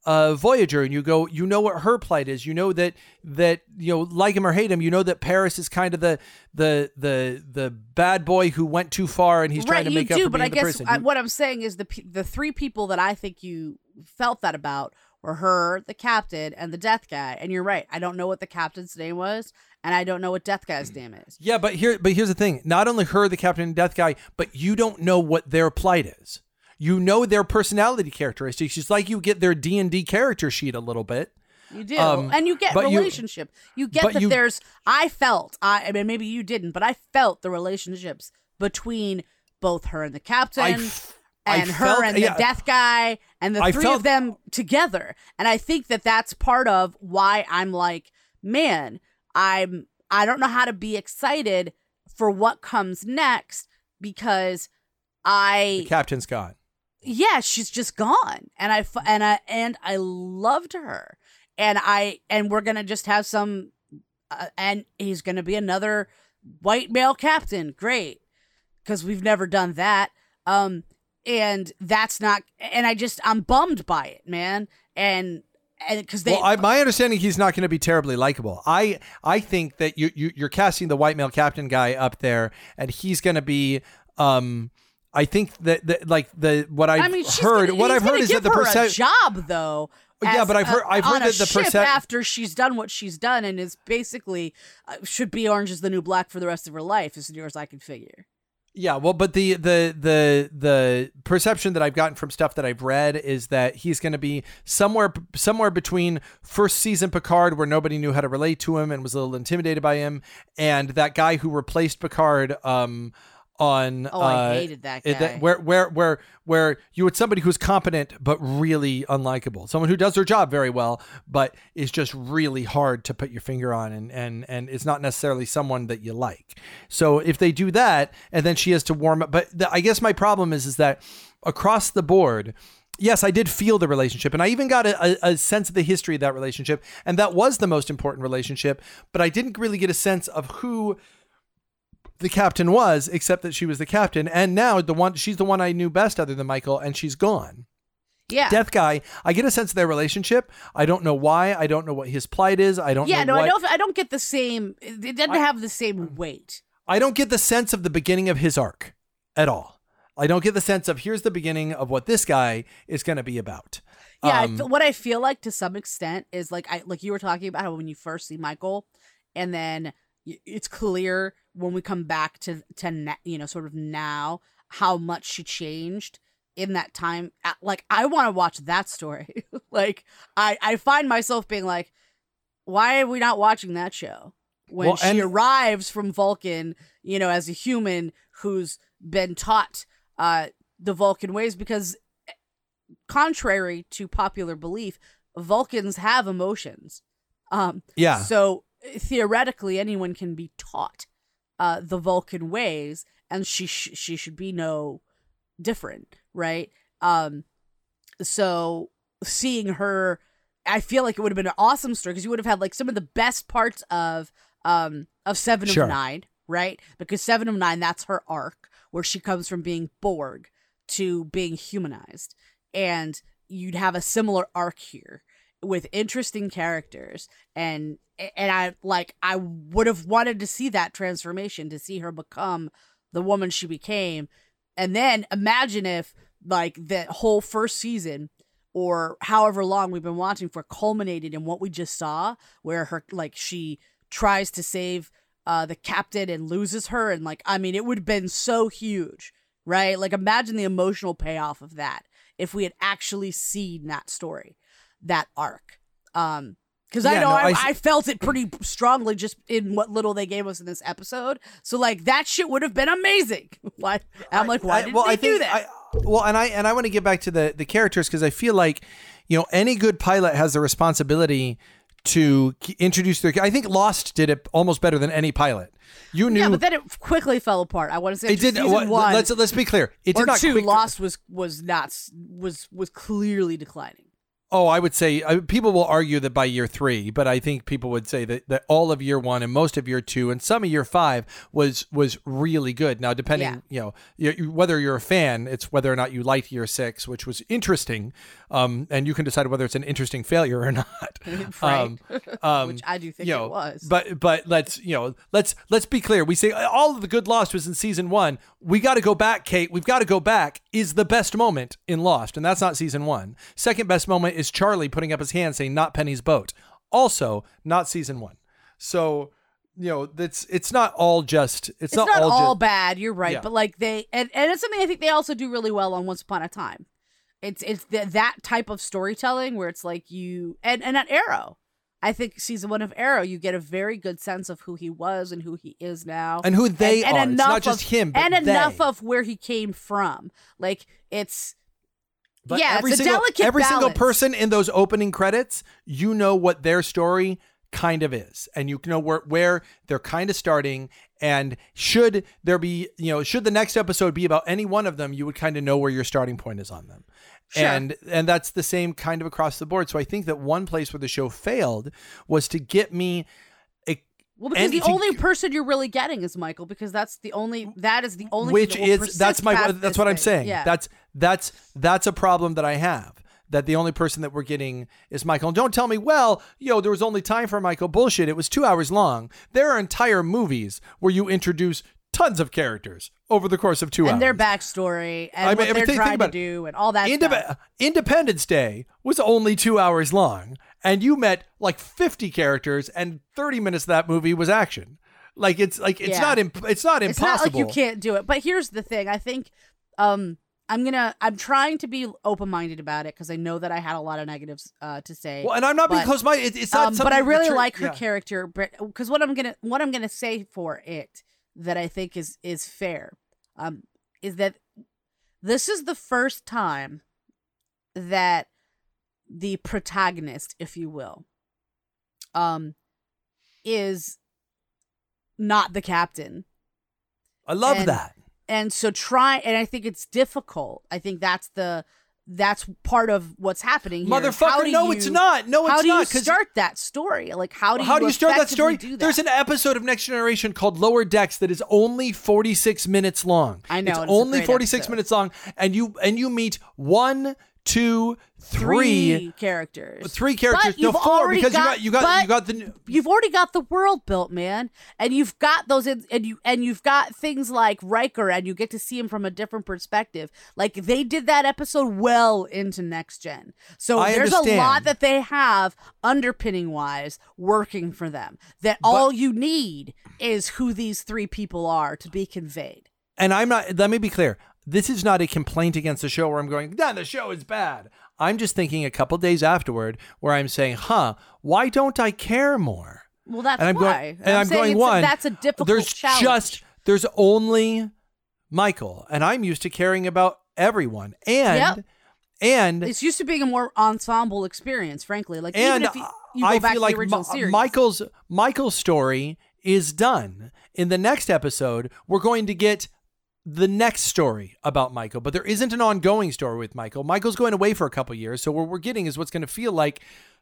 uh, Voyager, and you go, you know what her plight is. You know that that you know, like him or hate him, you know that Paris is kind of the the the the bad boy who went too far, and he's trying right, to you make up do, for but being I the guess person. I, what I'm saying is the the three people that I think you felt that about were her, the captain, and the death guy. And you're right. I don't know what the captain's name was, and I don't know what death guy's name is. Yeah, but here, but here's the thing: not only her, the Captain and Death guy, but you don't know what their plight is. You know their personality characteristics. It's like you get their D and D character sheet a little bit. You do, Um, and you get but you- relationship. You, get that you- there's. I felt. I, I mean, maybe you didn't, but I felt the relationships between both her and the captain. I f- I and her felt- and the yeah. death guy and the I three felt- of them together. And i think that that's part of why i'm like man i'm i don't know how to be excited for what comes next because i The Captain's gone. yeah she's just gone. And i and i and i loved her. And i and we're gonna just have some uh, and he's gonna be another white male captain. Great. Because we've never done that. Um, and that's not. And I just I'm bummed by it, man. And and because they well, I, my understanding, he's not going to be terribly likable. I I think that you, you you're casting the white male captain guy up there, and he's going to be. Um, I think that, that like the what I've I mean, heard, gonna- what I've heard is that the percent. job though. Yeah, but I've heard- a- I've heard that the percent- after she's done what she's done and is basically uh, should be Orange is the New Black for the rest of her life, as near as I can figure. Yeah, well, but the the the the perception that I've gotten from stuff that I've read is that he's going to be somewhere somewhere between first season Picard, where nobody knew how to relate to him and was a little intimidated by him, and that guy who replaced Picard. Um, on Oh, I uh, hated that guy. where where where where you had somebody who's competent but really unlikable, someone who does their job very well but is just really hard to put your finger on, and and and it's not necessarily someone that you like. So if they do that, and then she has to warm up, but the, I guess my problem is is that across the board. Yes, I did feel the relationship, and I even got a, a, a sense of the history of that relationship, and that was the most important relationship. But I didn't really get a sense of who the captain was, except that she was the captain, and now the one she's the one I knew best other than Michael, and she's gone. Yeah. Death guy, I get a sense of their relationship. I don't know why. I don't know what his plight is. I don't yeah, know no, what, I don't. I don't get the same. It doesn't have the same weight. I don't get the sense of the beginning of his arc at all. I don't get the sense of here's the beginning of what this guy is going to be about. Yeah, I Um, fe- what I feel like to some extent is like I like you were talking about how when you first see Michael, and then it's clear when we come back to to you know sort of now how much she changed in that time. Like I want to watch that story. [LAUGHS] like I I find myself being like, why are we not watching that show? When Well, she and- arrives from Vulcan, you know, as a human who's been taught uh the Vulcan ways because contrary to popular belief, Vulcans have emotions. Um, Yeah. So theoretically, anyone can be taught uh, the Vulcan ways, and she sh- she should be no different, right? Um, so seeing her, I feel like it would have been an awesome story because you would have had like some of the best parts of um of Seven Sure. of Nine, right? Because Seven of Nine, that's her arc where she comes from being Borg to being humanized, and you'd have a similar arc here with interesting characters. And and I like I would have wanted to see that transformation to see her become the woman she became. And then imagine if like the whole first season or however long we've been watching for culminated in what we just saw where her like she tries to save uh the captain and loses her. And like I mean it would have been so huge right? Like imagine the emotional payoff of that if we had actually seen that story that arc um because I know no, I, I I felt it pretty strongly just in what little they gave us in this episode. So like that shit would have been amazing. [LAUGHS] Why? I'm like, why did well, they I do that? I, well, and I and I want to get back to the the characters because I feel like you know any good pilot has the responsibility to introduce their. I think Lost did it almost better than any pilot. You knew yeah, but then it quickly fell apart. I want to say it did. what- one let's let's be clear. It did not. two. quick- Lost was was not was was clearly declining. Oh, I would say uh, people will argue that by year three, but I think people would say that, that all of year one and most of year two and some of year five was was really good. Now, depending, Yeah. you know, you, whether you're a fan, it's whether or not you liked year six, which was interesting, um, and you can decide whether it's an interesting failure or [LAUGHS] not. [LAUGHS] Right. um, Which I do think you it was. But but let's you know let's let's be clear. We say all of the good Lost was in season one. We got to go back, Kate. We've got to go back. Is the best moment in Lost, and that's not season one. Second best moment is Charlie putting up his hand saying "Not Penny's boat." Also not season one. So you know that's it's not all just it's, It's not, all, all, ju- bad. You're right, Yeah. but like they and, and it's something I think they also do really well on Once Upon a Time. It's it's th- that type of storytelling where it's like you and and at Arrow. I think season one of Arrow, you get a very good sense of who he was and who he is now, And who they and, are. and It's not enough just of, him, but and enough of where he came from. Like it's But yeah, every it's a single, delicate every single person in those opening credits, you know what their story kind of is, and you know where where they're kind of starting. And should there be, you know, should the next episode be about any one of them, you would kind of know where your starting point is on them. Sure. And and that's the same kind of across the board. So I think that one place where the show failed was to get me Well, because And the only person you're really getting is Michael, because that's the only that is the only which is that's my that's what I'm thing. saying. Yeah. That's that's that's a problem that I have. That the only person that we're getting is Michael. And don't tell me, well, yo, there was only time for Michael. Bullshit. It was two hours long. There are entire movies where you introduce tons of characters over the course of two and hours. And their backstory and I mean, what I mean, they're trying to do and all that Indep- stuff. Independence Day was only two hours long, and you met like 50 characters, and 30 minutes of that movie was action. Like it's like it's Yeah. not imp- it's not impossible. It's not like you can't do it. But here's the thing. I think um I'm gonna I'm trying to be open minded about it because I know that I had a lot of negatives uh, to say. Well, and I'm not being close my it, it's not um, but I really tr- like her yeah. character, because what I'm gonna what I'm gonna say for it that I think is is fair, um, is that this is the first time that the protagonist, if you will, um, is not the captain, I love and- that. and so try and I think it's difficult. I think that's the that's part of what's happening here. Motherfucker, How do no, it's not. No, how it's do not, you 'cause- start that story? Like how do How you do you start that story? That? There's an episode of Next Generation called Lower Decks that is only 46 minutes long. I know, It's it's only 46 episode. minutes long and you and you meet one, two, three three characters. three characters. But no, you've four already because got, you got you got but you got the you've already got the world built, man, and you've got those in, and you and you've got things like Riker, and you get to see him from a different perspective. Like they did that episode well into next gen, so I there's a lot that they have underpinning wise working for them. That all you need is who these three people are to be conveyed. and I'm not. Let me be clear. This is not a complaint against the show where I'm going, nah, the show is bad. I'm just thinking a couple days afterward where I'm saying, huh, why don't I care more? Well, that's and I'm why. going, and I'm, saying going one. that's a difficult There's challenge. just there's only Michael, and I'm used to caring about everyone, and Yep. and It's used to being a more ensemble experience, frankly. Like even and if you, you go I back feel to like the original Mi- series, Michael's Michael's story is done. In the next episode, we're going to get the next story about Michael, but there isn't an ongoing story with Michael. Michael's going away for a couple years, so what we're getting is what's going to feel like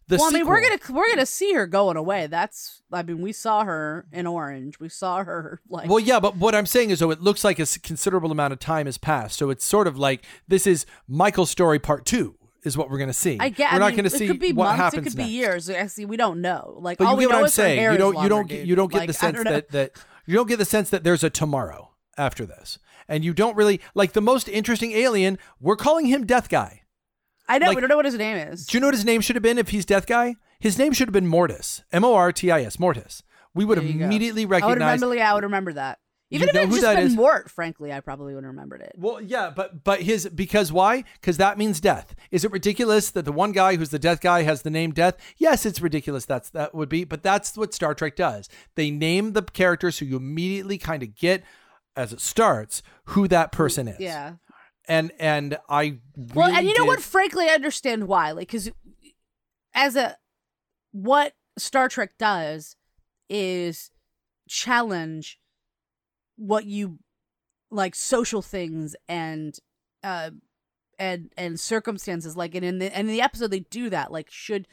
the well, I mean, we're gonna we're gonna see her going away. That's I mean, we saw her in Orange. We saw her [LAUGHS] like Well, yeah, but what I'm saying is, though, it looks like a considerable amount of time has passed. So it's sort of like this is Michael's story part two, is what we're going to see. I get. We're I not mean, going to see It could be what months. happens It could next. be years. Actually, we don't know. Like But all you we get what I'm saying. You don't. You don't. Get, you don't get Like, the sense that that you don't get the sense that there's a tomorrow after this, and you don't really like the most interesting alien. We're calling him Death Guy. I know. like- we don't know what his name is. Do you know what his name should have been if he's Death Guy? His name should have been Mortis. M O R T I S. Mortis. We would have you go. immediately I would recognized. remember. Yeah, I would remember that. You Even if know it who just been is? Mort, frankly, I probably would have remembered it. Well, yeah, but but his because why? Because that means death. Is it ridiculous that the one guy who's the death guy has the name Death? Yes, it's ridiculous. That's that would be, but that's what Star Trek does. They name the characters so you immediately kind of get as it starts who that person is. Yeah. and and I Well, and you know did- what? Frankly, I understand why. Like, because as a what Star Trek does is challenge what you like social things and uh and and circumstances like and in the and in the episode they do that like should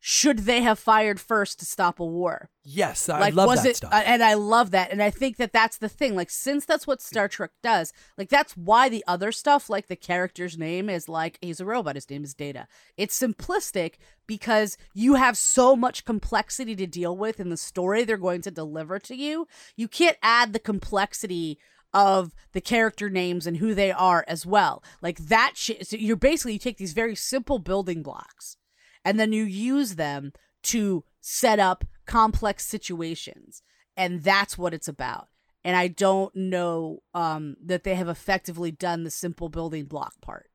should they have fired first to stop a war? Yes, I like love was that it stuff. and i love that and i think that that's the thing like since that's what star trek does like that's why the other stuff like the character's name is like he's a robot his name is data. It's simplistic because you have so much complexity to deal with in the story they're going to deliver to you. You can't add the complexity of the character names and who they are as well. Like that shit so you're basically you take these very simple building blocks and then you use them to set up complex situations. And that's what it's about. And i don't know um that they have effectively done the simple building block part.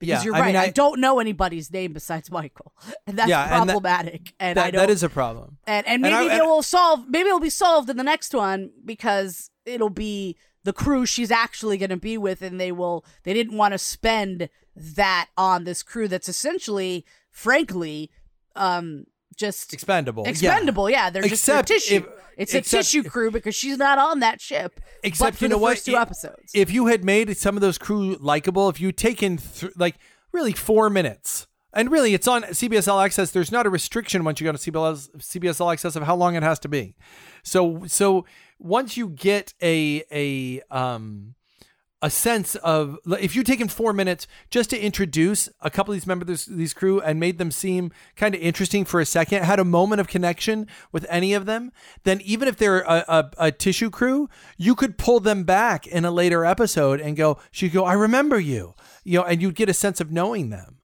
Because Yeah, you're I right mean, I, I- don't know anybody's name besides michael. [LAUGHS] And that's Yeah, and that- problematic. And, i that, that is a problem. and and and maybe I- it will solve maybe it'll be solved in the next one because it'll be the crew she's actually going to be with and they will they didn't want to spend that on this crew that's essentially frankly um just Expendable. expendable yeah, they're just Except they're tissue if- it's a tissue crew because she's not on that ship Except you know the what? first two If- episodes If you had made some of those crew likable, if you taken th- like really four minutes And really, it's on CBS All Access. There's not a restriction once you go to CBS CBS All Access of how long it has to be. So so once you get a a um a sense of if you've taken four minutes just to introduce a couple of these members of these crew and made them seem kind of interesting for a second, had a moment of connection with any of them, then even if they're a, a, a tissue crew, you could pull them back in a later episode and go, she'd go, I remember you, you know, and you'd get a sense of knowing them.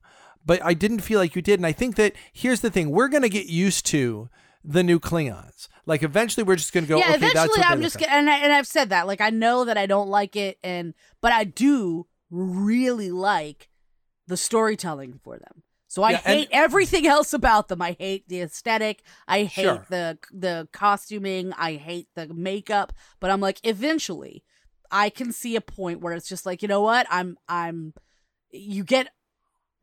But I didn't feel like you did. And I think that here's the thing we're going to get used to the new Klingons. Like eventually we're just going to go, yeah, okay, that's eventually what I'm just gonna, and I, and I've said that. Like I know that I don't like it, and but I do really like the storytelling for them. So I Yeah, and- hate everything else about them. I hate the aesthetic. I hate Sure. the the costuming. I hate the makeup. But I'm like, eventually, I can see a point where it's just like, you know what? I'm I'm. You get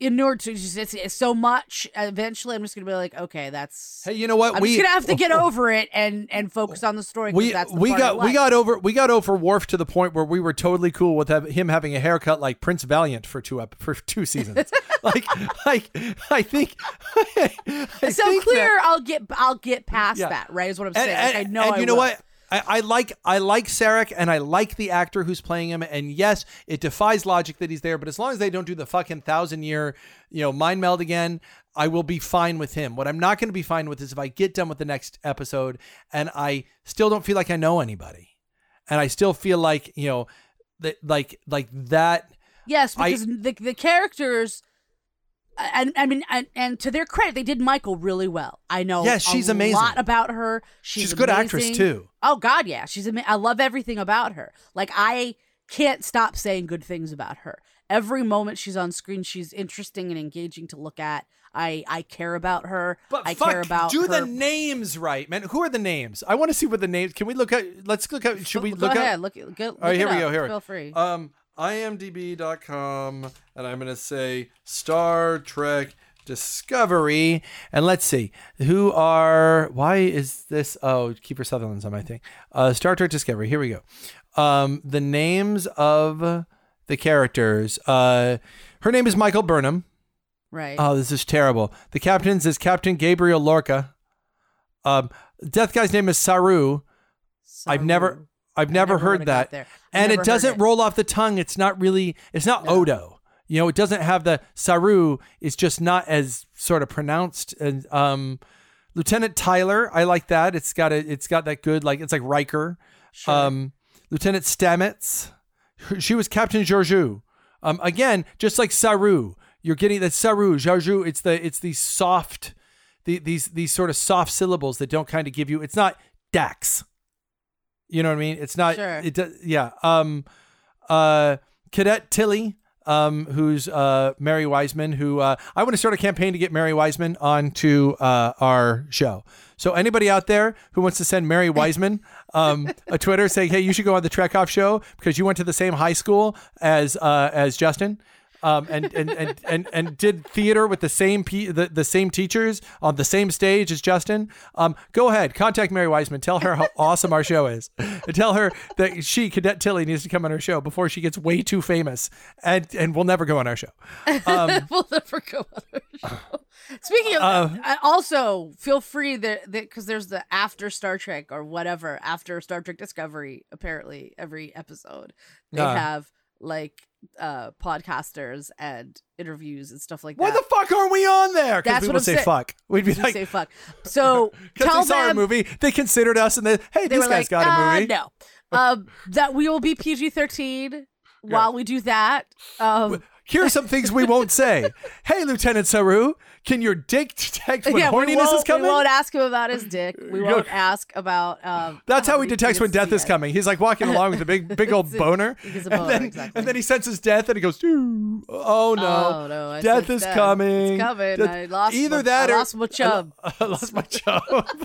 inured to just it's, it's so much. Eventually, I'm just gonna be like, okay, that's. Hey, you know what? I'm we just gonna have to get [LAUGHS] over it and and focus on the story we that's the we got we got over we got over Worf to the point where we were totally cool with have, him having a haircut like Prince Valiant for two up for two seasons. [LAUGHS] like like I think [LAUGHS] I so think clear. that- I'll get I'll get past Yeah. that. Right, is what I'm saying. and- like, I know. and I you know what? I, I like I like Sarek and I like the actor who's playing him. And yes, it defies logic that he's there. But as long as they don't do the fucking thousand year, you know, mind meld again, I will be fine with him. What I'm not going to be fine with is if I get done with the next episode and I still don't feel like I know anybody, and I still feel like you know that like like that. Yes, I- because the the characters. And I mean, and, and to their credit, they did Michael really well. I know. Yes, she's a amazing. lot about her. She's, She's a good actress, too. Oh God, yeah, she's. Ama- I love everything about her. Like I can't stop saying good things about her. Every moment she's on screen, she's interesting and engaging to look at. I I care about her. But I fuck, care about her. do her. the names right, man. Who are the names? I want to see what the names. Can we look at? Let's look at. Should we Go look ahead, at? look, go, look All right, here we up. go. Here. Feel free. Um, imdb.com, and I'm gonna say Star Trek Discovery, and let's see who are. Why is this? Oh, Kiefer Sutherland's on my thing. Uh, Star Trek Discovery. Here we go. Um, the names of the characters. Uh, her name is Michael Burnham. right. Oh, this is terrible. The captain's is Captain Gabriel Lorca. Um, Death guy's name is Saru. I've never, Saru. I've never, never heard that, and it doesn't it. roll off the tongue. It's not really, it's not Odo. You know, it doesn't have the Saru. It's just not as sort of pronounced. And um, Lieutenant Tyler, I like that. It's got a, it's got that good like it's like Riker. Um, Lieutenant Stamets, she was Captain Georgiou. Um, again, just like Saru, you're getting that Saru, Georgiou. It's the it's the soft, the, these these sort of soft syllables that don't kind of give you. It's not Dax. You know what I mean? It's not. Sure. It does. Yeah. Um. Uh. Cadet Tilly. Um. Who's uh Mary Wiseman? Who uh I want to start a campaign to get Mary Wiseman onto uh our show. So anybody out there who wants to send Mary Wiseman [LAUGHS] um a Twitter saying, hey, you should go on the Trek Off show because you went to the same high school as uh as Justin. Um, and, and, and, and, and did theater with the same pe- the, the same teachers on the same stage as Justin. Um, go ahead, contact Mary Wiseman. Tell her how awesome our show is. And tell her that she, Cadet Tilly, needs to come on our show before she gets way too famous and and will never go on our show. [LAUGHS] Um, we'll never go on our show. Speaking of, Uh, I also feel free that because there's the after Star Trek or whatever after Star Trek Discovery. Apparently, every episode they Uh. have like uh podcasters and interviews and stuff like why that. Why the fuck aren't we on there? Because That's we what will I'm say fuck. We'd be like, say fuck. So [LAUGHS] because tell they saw them a movie, they considered us, and they, hey, they this guy's like, got a "Uh, movie. no, [LAUGHS] um, that we will be PG thirteen while we do that. Um, Here are some things we won't say. hey, Lieutenant Saru, can your dick detect when yeah, horniness is coming? we won't ask him about his dick. We won't ask about. Um, That's how he detects when death is has. coming. He's like walking along with a big, big old [LAUGHS] It's a- boner, and then exactly. and then he senses death, and he goes, "Ooh, "Oh no, Oh, no, death is death. coming! It's coming. Death- I lost either my- that I or lost my chub. I, [LAUGHS] I lost my chub. [LAUGHS]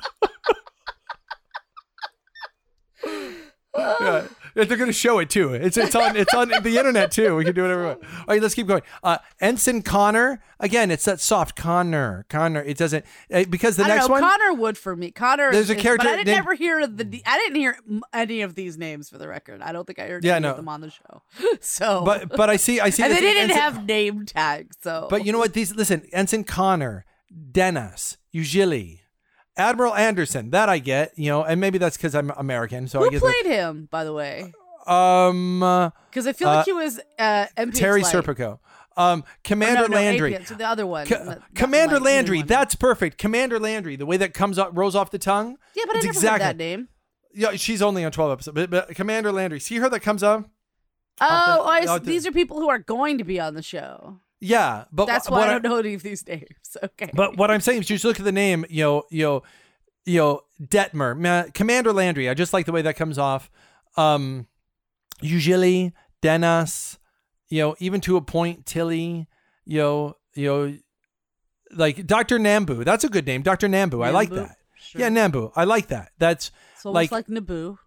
yeah. They're going to show it too. It's it's on it's on the internet too. We can do whatever we want. All right, let's keep going. Uh, Ensign Connor. Again, it's that soft Connor. Connor. It doesn't uh, because the I next know. one. Connor would for me. Connor. There's a character but I didn't named- ever hear the. I didn't hear any of these names for the record. I don't think I heard Yeah, any no. of them on the show. [LAUGHS] So, but but I see I see. and they didn't Ensign- have name tags. So, But you know what? These listen, Ensign Connor, Dennis, Ujili, Admiral Anderson. That I get, you know, and maybe that's because I'm American. So I who guess. played him, by the way? um, Because I feel Uh, like he was uh, Terry Light. Serpico. Um, Commander no, no, Landry. So the other one. Co- not- not Commander Landry. one. That's perfect. Commander Landry. The way that comes up, rolls off the tongue. yeah, but I never exactly. heard that name. Yeah, she's only on twelve episodes. But, but Commander Landry. See her that comes up. Oh, the- I the- these are people who are going to be on the show. Yeah, but That's wh- why I don't know any of these names. [LAUGHS] Okay. But what I'm saying is, you just look at the name. You know, you know, you know, Detmer, Ma- Commander Landry. I just like the way that comes off. Um, usually Dennis. You know, even to a point, Tilly. You know, you know, like Doctor Nambu. That's a good name, Doctor Nambu. I like that. Sure. Yeah, Nambu. I like that. That's It's almost like- like, Naboo.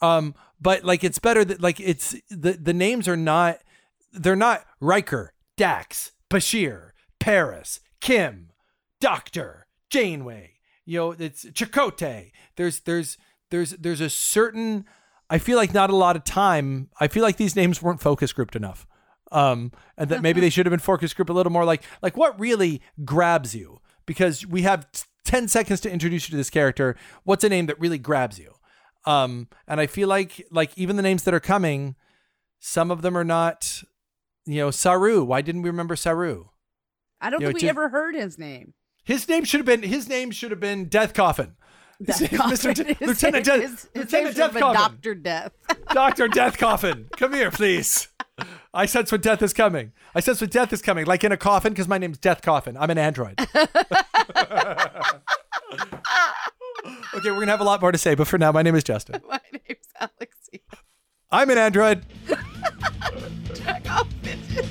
um, but like it's better that like it's the the names are not they're not Riker, Dax, Bashir, Paris, Kim, Doctor, Janeway. You know, it's Chakotay. There's there's there's there's a certain I feel like not a lot of time. I feel like these names weren't focus grouped enough. Um, and that maybe they [LAUGHS] should have been focus group a little more like like what really grabs you because we have t- 10 seconds to introduce you to this character. What's a name that really grabs you? Um, and I feel like like even the names that are coming, some of them are not, you know, Saru. Why didn't we remember Saru? I don't You know, think we just- ever heard his name. His name should have been his name should have been Death Coffin. His Death name- Coffin. Mr. Lieutenant Death his- his name Lieutenant should Death have been Coffin. Doctor Death. [LAUGHS] Doctor Death Coffin. Come here, please. I sense when death is coming. I sense when death is coming, like in a coffin, because my name's Death Coffin. I'm an android. [LAUGHS] okay, we're gonna have a lot more to say, but for now, my name is Justin. My name's Alexia. I'm an android. [LAUGHS] Check out bitches.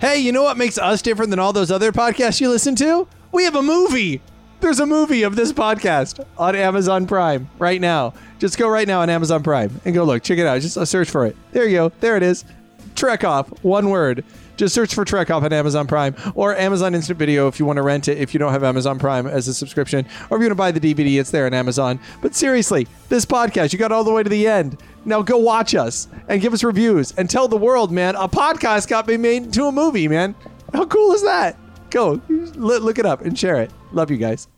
Hey, you know what makes us different than all those other podcasts you listen to? We have a movie. There's a movie of this podcast on Amazon Prime right now. Just go right now on Amazon Prime and go look. Check it out. Just search for it. There you go. There it is. Trek Off, one word. Just search for Trek Off on Amazon Prime or Amazon Instant Video if you want to rent it if you don't have Amazon Prime as a subscription. Or if you want to buy the DVD, it's there on Amazon. But seriously, this podcast, you got all the way to the end. Now go watch us and give us reviews and tell the world, man, a podcast got me made into a movie, man. How cool is that? Go look look it up and share it. Love you guys.